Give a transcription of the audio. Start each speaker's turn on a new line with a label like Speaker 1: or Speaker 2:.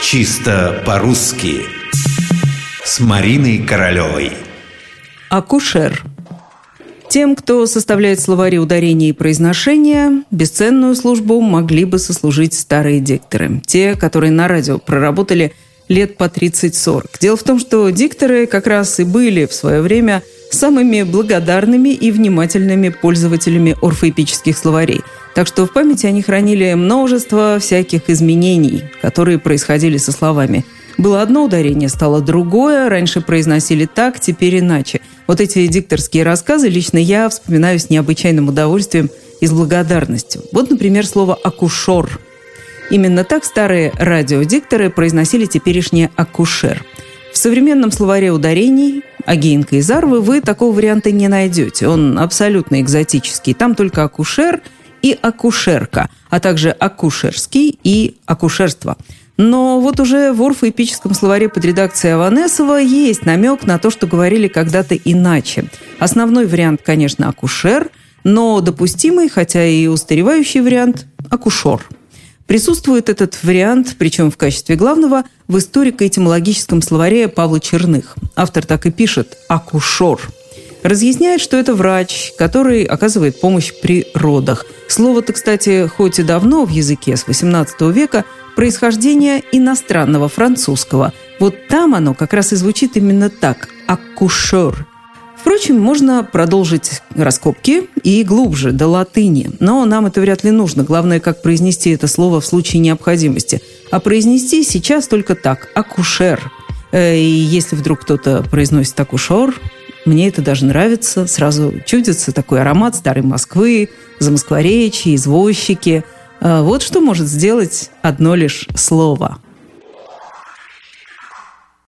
Speaker 1: Чисто по-русски С Мариной Королевой
Speaker 2: Акушер Тем, кто составляет словари ударения и произношения, бесценную службу могли бы сослужить старые дикторы. Те, которые на радио проработали лет по 30-40. Дело в том, что дикторы как раз и были в свое время самыми благодарными и внимательными пользователями орфоэпических словарей. Так что в памяти они хранили множество всяких изменений, которые происходили со словами. Было одно ударение, стало другое, раньше произносили так, теперь иначе. Вот эти дикторские рассказы лично я вспоминаю с необычайным удовольствием и с благодарностью. Вот, например, слово «акушер». Именно так старые радиодикторы произносили теперешнее «акушер». В современном словаре ударений Агеенко и Зарвы вы такого варианта не найдете. Он абсолютно экзотический. Там только акушер и акушерка, а также акушерский и акушерство. Но вот уже в орфоэпическом словаре под редакцией Аванесова есть намек на то, что говорили когда-то иначе. Основной вариант, конечно, акушер, но допустимый, хотя и устаревающий вариант – акушер – Присутствует этот вариант, причем в качестве главного, в историко-этимологическом словаре Павла Черных. Автор так и пишет «акушер». Разъясняет, что это врач, который оказывает помощь при родах. Слово-то, кстати, хоть и давно в языке с XVIII века, происхождение иностранного французского. Вот там оно как раз и звучит именно так – «акушер». Впрочем, можно продолжить раскопки и глубже, до латыни. Но нам это вряд ли нужно. Главное, как произнести это слово в случае необходимости. А произнести сейчас только так – акушер. Э, и если вдруг кто-то произносит акушер, мне это даже нравится. Сразу чудится такой аромат старой Москвы, замоскворечья, извозчики. Э, вот что может сделать одно лишь слово –